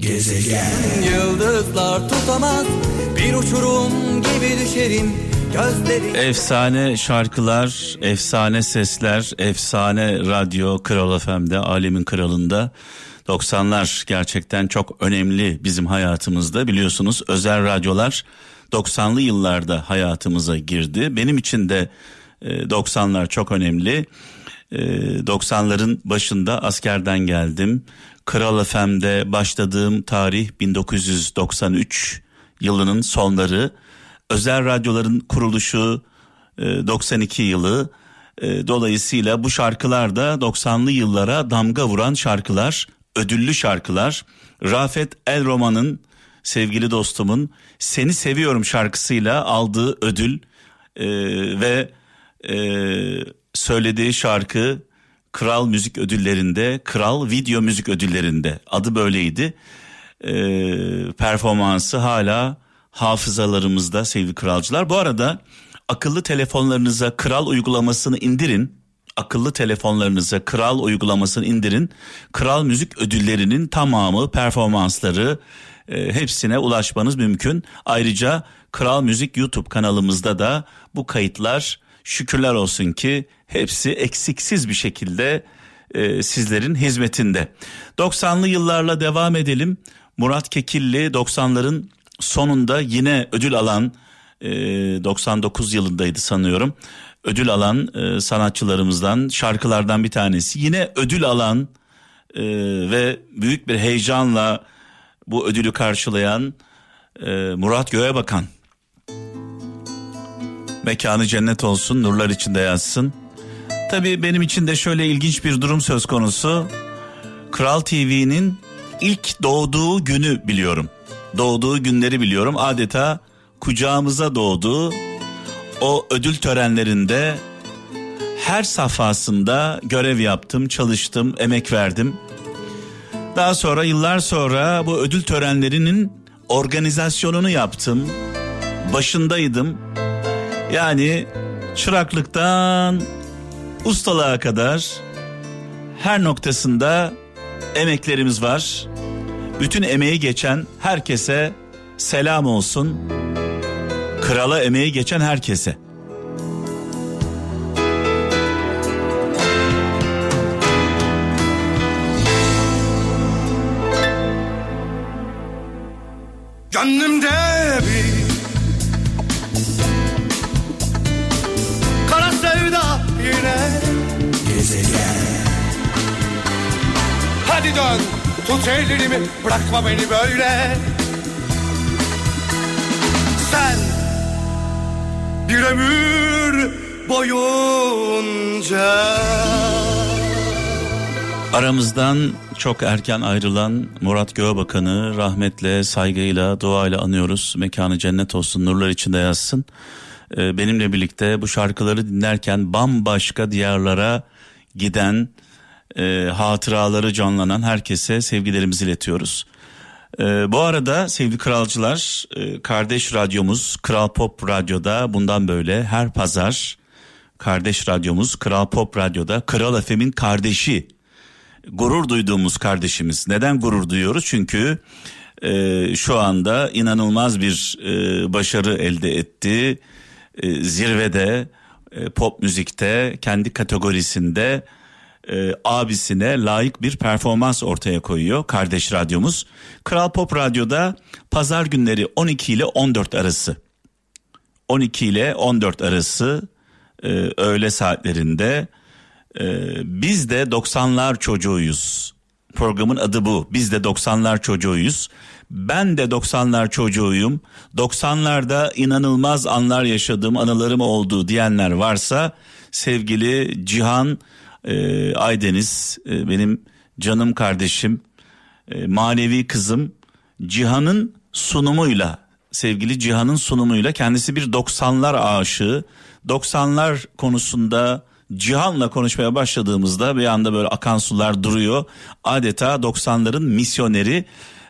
Gezegen Yıldızlar tutamaz bir uçurum gibi düşerim gözlerim Efsane şarkılar, efsane sesler, efsane radyo Kral FM'de, alemin kralında 90'lar gerçekten çok önemli bizim hayatımızda biliyorsunuz özel radyolar 90'lı yıllarda hayatımıza girdi. Benim için de 90'lar e, çok önemli. 90'ların e, başında askerden geldim. Kral FM'de başladığım tarih 1993 yılının sonları. Özel radyoların kuruluşu 92 e, yılı. Dolayısıyla bu şarkılar da 90'lı yıllara damga vuran şarkılar, ödüllü şarkılar. Rafet El Roman'ın sevgili dostumun Seni Seviyorum şarkısıyla aldığı ödül e, ve e, söylediği şarkı Kral Müzik Ödülleri'nde, Kral Video Müzik Ödülleri'nde adı böyleydi. E, performansı hala hafızalarımızda sevgili kralcılar. Bu arada akıllı telefonlarınıza Kral uygulamasını indirin. Akıllı telefonlarınıza Kral uygulamasını indirin. Kral Müzik Ödülleri'nin tamamı, performansları, e, hepsine ulaşmanız mümkün. Ayrıca Kral Müzik YouTube kanalımızda da bu kayıtlar şükürler olsun ki hepsi eksiksiz bir şekilde e, sizlerin hizmetinde. 90'lı yıllarla devam edelim. Murat Kekilli 90'ların sonunda yine ödül alan e, 99 yılındaydı sanıyorum. Ödül alan e, sanatçılarımızdan şarkılardan bir tanesi. Yine ödül alan e, ve büyük bir heyecanla bu ödülü karşılayan e, Murat Göğebakan. Mekanı cennet olsun, nurlar içinde yatsın. Tabii benim için de şöyle ilginç bir durum söz konusu. Kral TV'nin ilk doğduğu günü biliyorum. Doğduğu günleri biliyorum. Adeta kucağımıza doğdu. O ödül törenlerinde her safhasında görev yaptım, çalıştım, emek verdim. Daha sonra yıllar sonra bu ödül törenlerinin organizasyonunu yaptım. Başındaydım. Yani çıraklıktan ustalığa kadar her noktasında emeklerimiz var. Bütün emeği geçen herkese selam olsun. Krala emeği geçen herkese. Gönlümde Hadi dön tut ellerimi bırakma beni böyle Sen bir ömür boyunca Aramızdan çok erken ayrılan Murat Göğebakan'ı rahmetle, saygıyla, duayla anıyoruz. Mekanı cennet olsun, nurlar içinde yazsın. Ee, benimle birlikte bu şarkıları dinlerken bambaşka diyarlara giden, e, hatıraları canlanan herkese sevgilerimizi iletiyoruz. Ee, bu arada sevgili kralcılar, e, kardeş radyomuz Kral Pop Radyo'da bundan böyle her pazar kardeş radyomuz Kral Pop Radyo'da Kral FM'in kardeşi gurur duyduğumuz kardeşimiz. Neden gurur duyuyoruz? Çünkü e, şu anda inanılmaz bir e, başarı elde etti. E, zirvede e, pop müzikte kendi kategorisinde e, abisine layık bir performans ortaya koyuyor kardeş radyomuz. Kral Pop Radyo'da pazar günleri 12 ile 14 arası 12 ile 14 arası e, öğle saatlerinde ee, biz de 90'lar çocuğuyuz. Programın adı bu. Biz de 90'lar çocuğuyuz. Ben de 90'lar çocuğuyum. 90'larda inanılmaz anlar yaşadığım anılarım oldu diyenler varsa sevgili Cihan e, Aydeniz e, benim canım kardeşim e, manevi kızım Cihan'ın sunumuyla sevgili Cihan'ın sunumuyla kendisi bir 90'lar aşığı 90'lar konusunda Cihan'la konuşmaya başladığımızda bir anda böyle akan sular duruyor. Adeta 90'ların misyoneri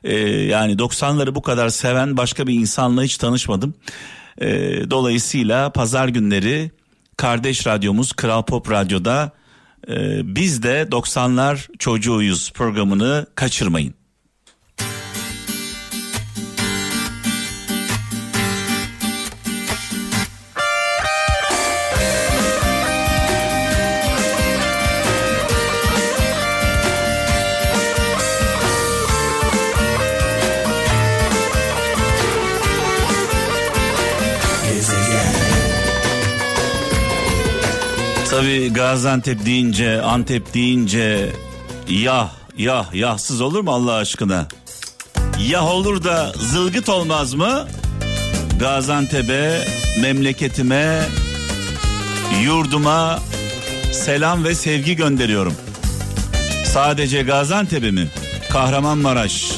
ee, yani 90'ları bu kadar seven başka bir insanla hiç tanışmadım. Ee, dolayısıyla pazar günleri kardeş radyomuz Kral Pop Radyo'da e, biz de 90'lar çocuğuyuz programını kaçırmayın. Tabi Gaziantep deyince, Antep deyince yah, yah, yahsız olur mu Allah aşkına? Yah olur da zılgıt olmaz mı? Gaziantep'e, memleketime, yurduma selam ve sevgi gönderiyorum. Sadece Gaziantep'e mi? Kahramanmaraş,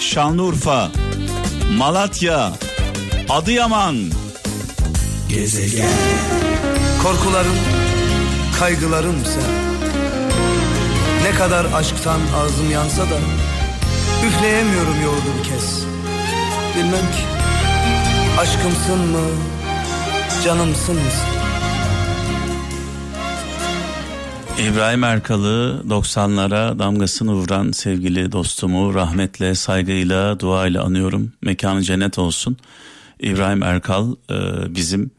Şanlıurfa, Malatya, Adıyaman. Gezegen. Korkularım, kaygılarım sen. Ne kadar aşktan ağzım yansa da üfleyemiyorum yoğurdum kes. Bilmem ki aşkımsın mı, canımsın mısın? İbrahim Erkal'ı 90'lara damgasını vuran sevgili dostumu rahmetle, saygıyla, duayla anıyorum. Mekanı cennet olsun. İbrahim Erkal e, bizim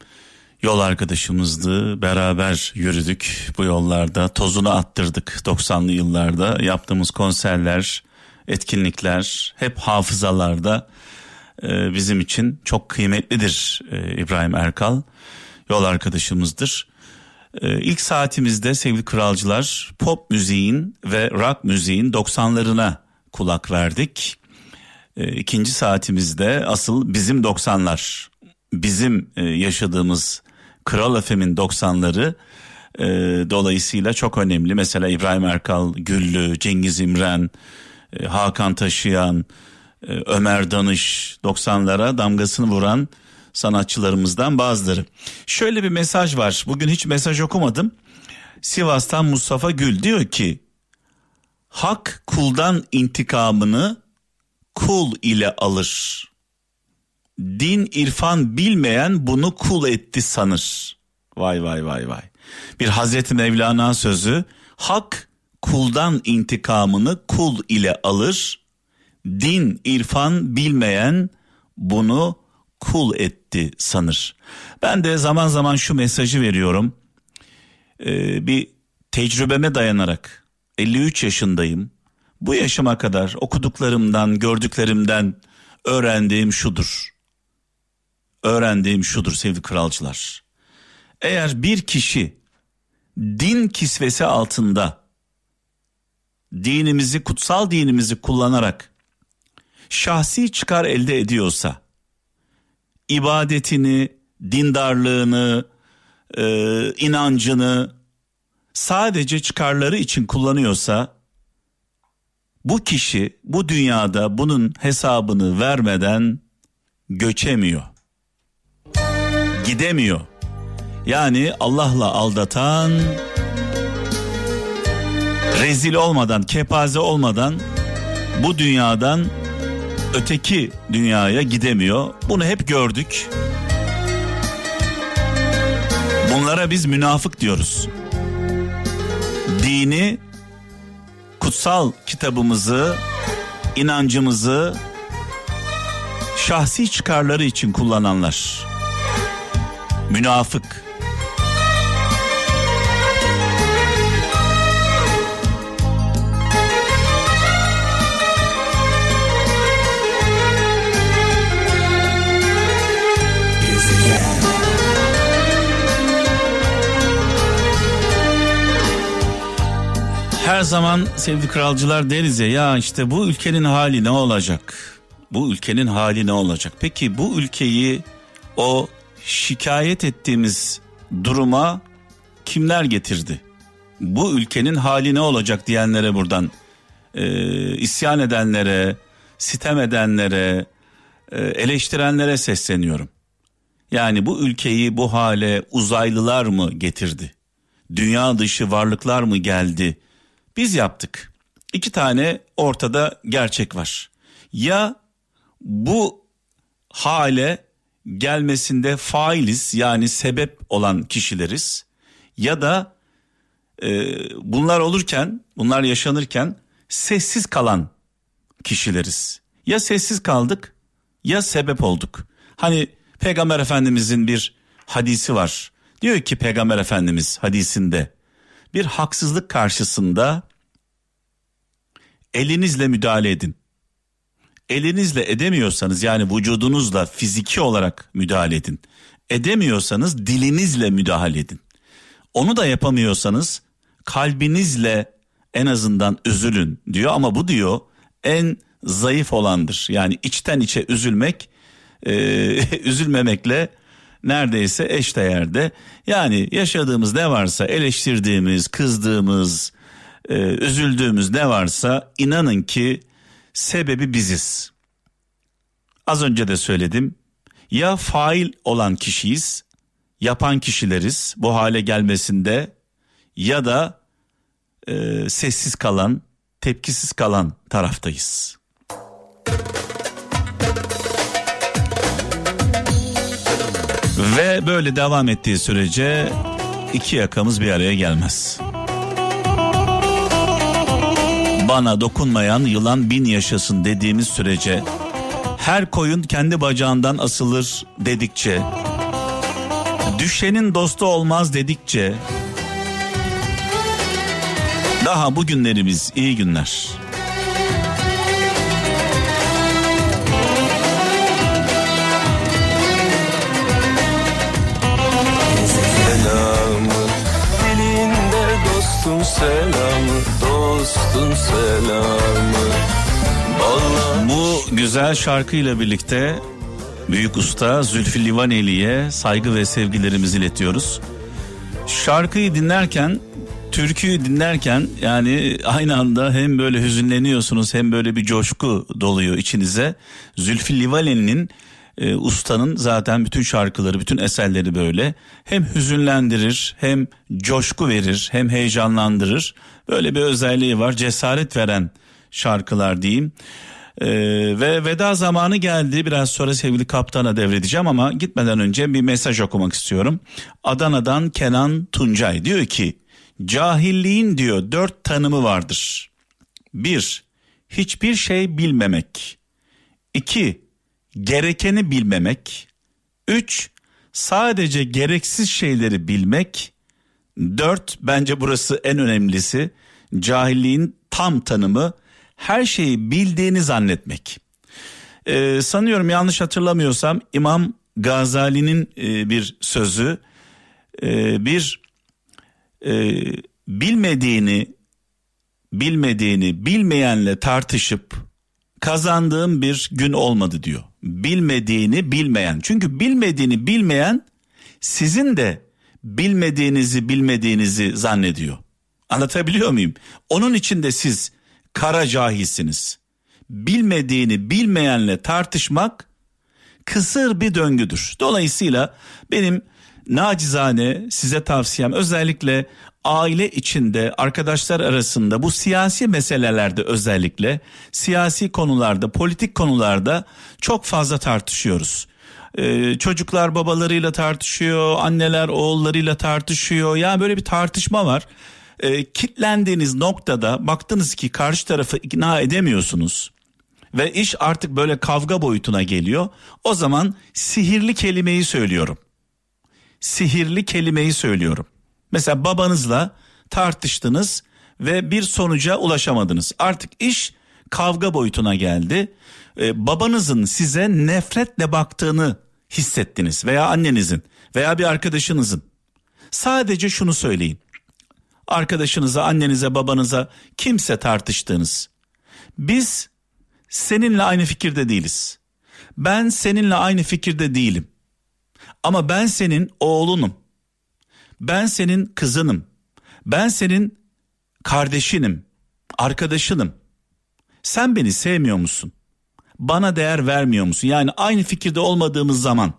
yol arkadaşımızdı. Beraber yürüdük bu yollarda. Tozunu attırdık 90'lı yıllarda. Yaptığımız konserler, etkinlikler hep hafızalarda e, bizim için çok kıymetlidir e, İbrahim Erkal. Yol arkadaşımızdır. Ee, ilk saatimizde sevgili kralcılar pop müziğin ve rock müziğin 90'larına kulak verdik. Ee, ikinci saatimizde asıl bizim 90'lar, bizim e, yaşadığımız Kral FM'in 90'ları e, dolayısıyla çok önemli. Mesela İbrahim Erkal, Güllü, Cengiz İmren, e, Hakan Taşıyan, e, Ömer Danış 90'lara damgasını vuran sanatçılarımızdan bazıları. Şöyle bir mesaj var. Bugün hiç mesaj okumadım. Sivas'tan Mustafa Gül diyor ki Hak kuldan intikamını kul ile alır. Din irfan bilmeyen bunu kul etti sanır. Vay vay vay vay. Bir Hazreti Mevlana sözü hak kuldan intikamını kul ile alır. Din irfan bilmeyen bunu kul etti sanır. Ben de zaman zaman şu mesajı veriyorum. Ee, bir tecrübeme dayanarak 53 yaşındayım. Bu yaşıma kadar okuduklarımdan, gördüklerimden öğrendiğim şudur. Öğrendiğim şudur sevgili kralcılar. Eğer bir kişi din kisvesi altında dinimizi, kutsal dinimizi kullanarak şahsi çıkar elde ediyorsa ibadetini, dindarlığını, e, inancını sadece çıkarları için kullanıyorsa bu kişi bu dünyada bunun hesabını vermeden göçemiyor. Gidemiyor. Yani Allah'la aldatan rezil olmadan, kepaze olmadan bu dünyadan öteki dünyaya gidemiyor. Bunu hep gördük. Bunlara biz münafık diyoruz. Dini, kutsal kitabımızı, inancımızı şahsi çıkarları için kullananlar. Münafık. her zaman sevgili kralcılar deriz ya ya işte bu ülkenin hali ne olacak? Bu ülkenin hali ne olacak? Peki bu ülkeyi o şikayet ettiğimiz duruma kimler getirdi? Bu ülkenin hali ne olacak diyenlere buradan e, isyan edenlere, sitem edenlere, e, eleştirenlere sesleniyorum. Yani bu ülkeyi bu hale uzaylılar mı getirdi? Dünya dışı varlıklar mı geldi? Biz yaptık. İki tane ortada gerçek var. Ya bu hale gelmesinde failiz yani sebep olan kişileriz ya da e, bunlar olurken bunlar yaşanırken sessiz kalan kişileriz. Ya sessiz kaldık ya sebep olduk. Hani Peygamber Efendimizin bir hadisi var. Diyor ki Peygamber Efendimiz hadisinde bir haksızlık karşısında elinizle müdahale edin. Elinizle edemiyorsanız yani vücudunuzla fiziki olarak müdahale edin. Edemiyorsanız dilinizle müdahale edin. Onu da yapamıyorsanız kalbinizle en azından üzülün diyor ama bu diyor en zayıf olandır. Yani içten içe üzülmek e, üzülmemekle neredeyse eşdeğerde. Yani yaşadığımız ne varsa eleştirdiğimiz, kızdığımız, e, üzüldüğümüz ne varsa inanın ki sebebi biziz. Az önce de söyledim. Ya fail olan kişiyiz, yapan kişileriz bu hale gelmesinde ya da e, sessiz kalan, tepkisiz kalan taraftayız. Ve böyle devam ettiği sürece iki yakamız bir araya gelmez. Bana dokunmayan yılan bin yaşasın dediğimiz sürece her koyun kendi bacağından asılır dedikçe düşenin dostu olmaz dedikçe daha bugünlerimiz iyi günler. Dostun selamı Vallahi Bu güzel şarkıyla birlikte büyük usta Zülfü Livaneli'ye saygı ve sevgilerimizi iletiyoruz. Şarkıyı dinlerken, türküyü dinlerken yani aynı anda hem böyle hüzünleniyorsunuz hem böyle bir coşku doluyor içinize. Zülfü Livaneli'nin e, ustanın zaten bütün şarkıları, bütün eserleri böyle hem hüzünlendirir, hem coşku verir, hem heyecanlandırır. Böyle bir özelliği var. Cesaret veren şarkılar diyeyim. Ee, ve veda zamanı geldi. Biraz sonra sevgili kaptana devredeceğim ama gitmeden önce bir mesaj okumak istiyorum. Adana'dan Kenan Tuncay diyor ki cahilliğin diyor dört tanımı vardır. Bir, hiçbir şey bilmemek. İki, gerekeni bilmemek. Üç, sadece gereksiz şeyleri bilmek. Dört, bence burası en önemlisi. Cahilliğin tam tanımı her şeyi bildiğini zannetmek. Ee, sanıyorum yanlış hatırlamıyorsam İmam Gazali'nin e, bir sözü e, bir e, bilmediğini bilmediğini bilmeyenle tartışıp kazandığım bir gün olmadı diyor. Bilmediğini bilmeyen. Çünkü bilmediğini bilmeyen sizin de bilmediğinizi bilmediğinizi zannediyor. Anlatabiliyor muyum? Onun için de siz kara cahilsiniz. Bilmediğini bilmeyenle tartışmak kısır bir döngüdür. Dolayısıyla benim nacizane size tavsiyem özellikle aile içinde arkadaşlar arasında bu siyasi meselelerde özellikle siyasi konularda politik konularda çok fazla tartışıyoruz. Ee, çocuklar babalarıyla tartışıyor anneler oğullarıyla tartışıyor yani böyle bir tartışma var. Ee, kitlendiğiniz noktada baktınız ki karşı tarafı ikna edemiyorsunuz ve iş artık böyle kavga boyutuna geliyor. O zaman sihirli kelimeyi söylüyorum. Sihirli kelimeyi söylüyorum. Mesela babanızla tartıştınız ve bir sonuca ulaşamadınız. Artık iş kavga boyutuna geldi. Ee, babanızın size nefretle baktığını hissettiniz veya annenizin veya bir arkadaşınızın. Sadece şunu söyleyin. Arkadaşınıza, annenize, babanıza kimse tartıştığınız. Biz seninle aynı fikirde değiliz. Ben seninle aynı fikirde değilim. Ama ben senin oğlunum. Ben senin kızınım. Ben senin kardeşinim, arkadaşınım. Sen beni sevmiyor musun? Bana değer vermiyor musun? Yani aynı fikirde olmadığımız zaman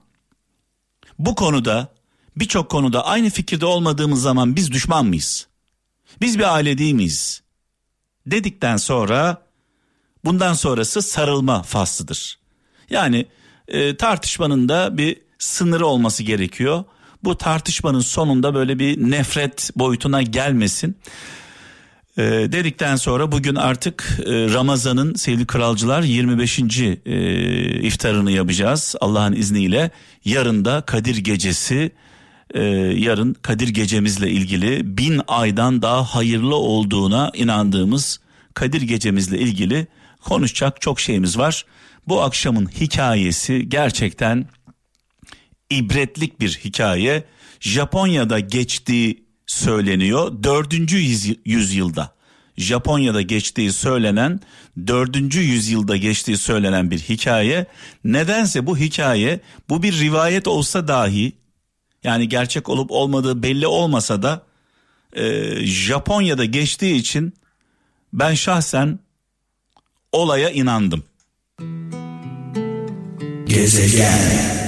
bu konuda birçok konuda aynı fikirde olmadığımız zaman biz düşman mıyız? Biz bir aile değil miyiz? Dedikten sonra bundan sonrası sarılma faslıdır. Yani e, tartışmanın da bir sınırı olması gerekiyor. Bu tartışmanın sonunda böyle bir nefret boyutuna gelmesin. E, dedikten sonra bugün artık e, Ramazan'ın sevgili kralcılar 25. E, iftarını yapacağız Allah'ın izniyle. Yarın da Kadir Gecesi e, yarın Kadir Gecemizle ilgili bin aydan daha hayırlı olduğuna inandığımız Kadir Gecemizle ilgili konuşacak çok şeyimiz var. Bu akşamın hikayesi gerçekten ibretlik bir hikaye. Japonya'da geçtiği söyleniyor. Dördüncü yüzyılda Japonya'da geçtiği söylenen dördüncü yüzyılda geçtiği söylenen bir hikaye. Nedense bu hikaye bu bir rivayet olsa dahi yani gerçek olup olmadığı belli olmasa da e, Japonya'da geçtiği için ben şahsen olaya inandım. Gezegen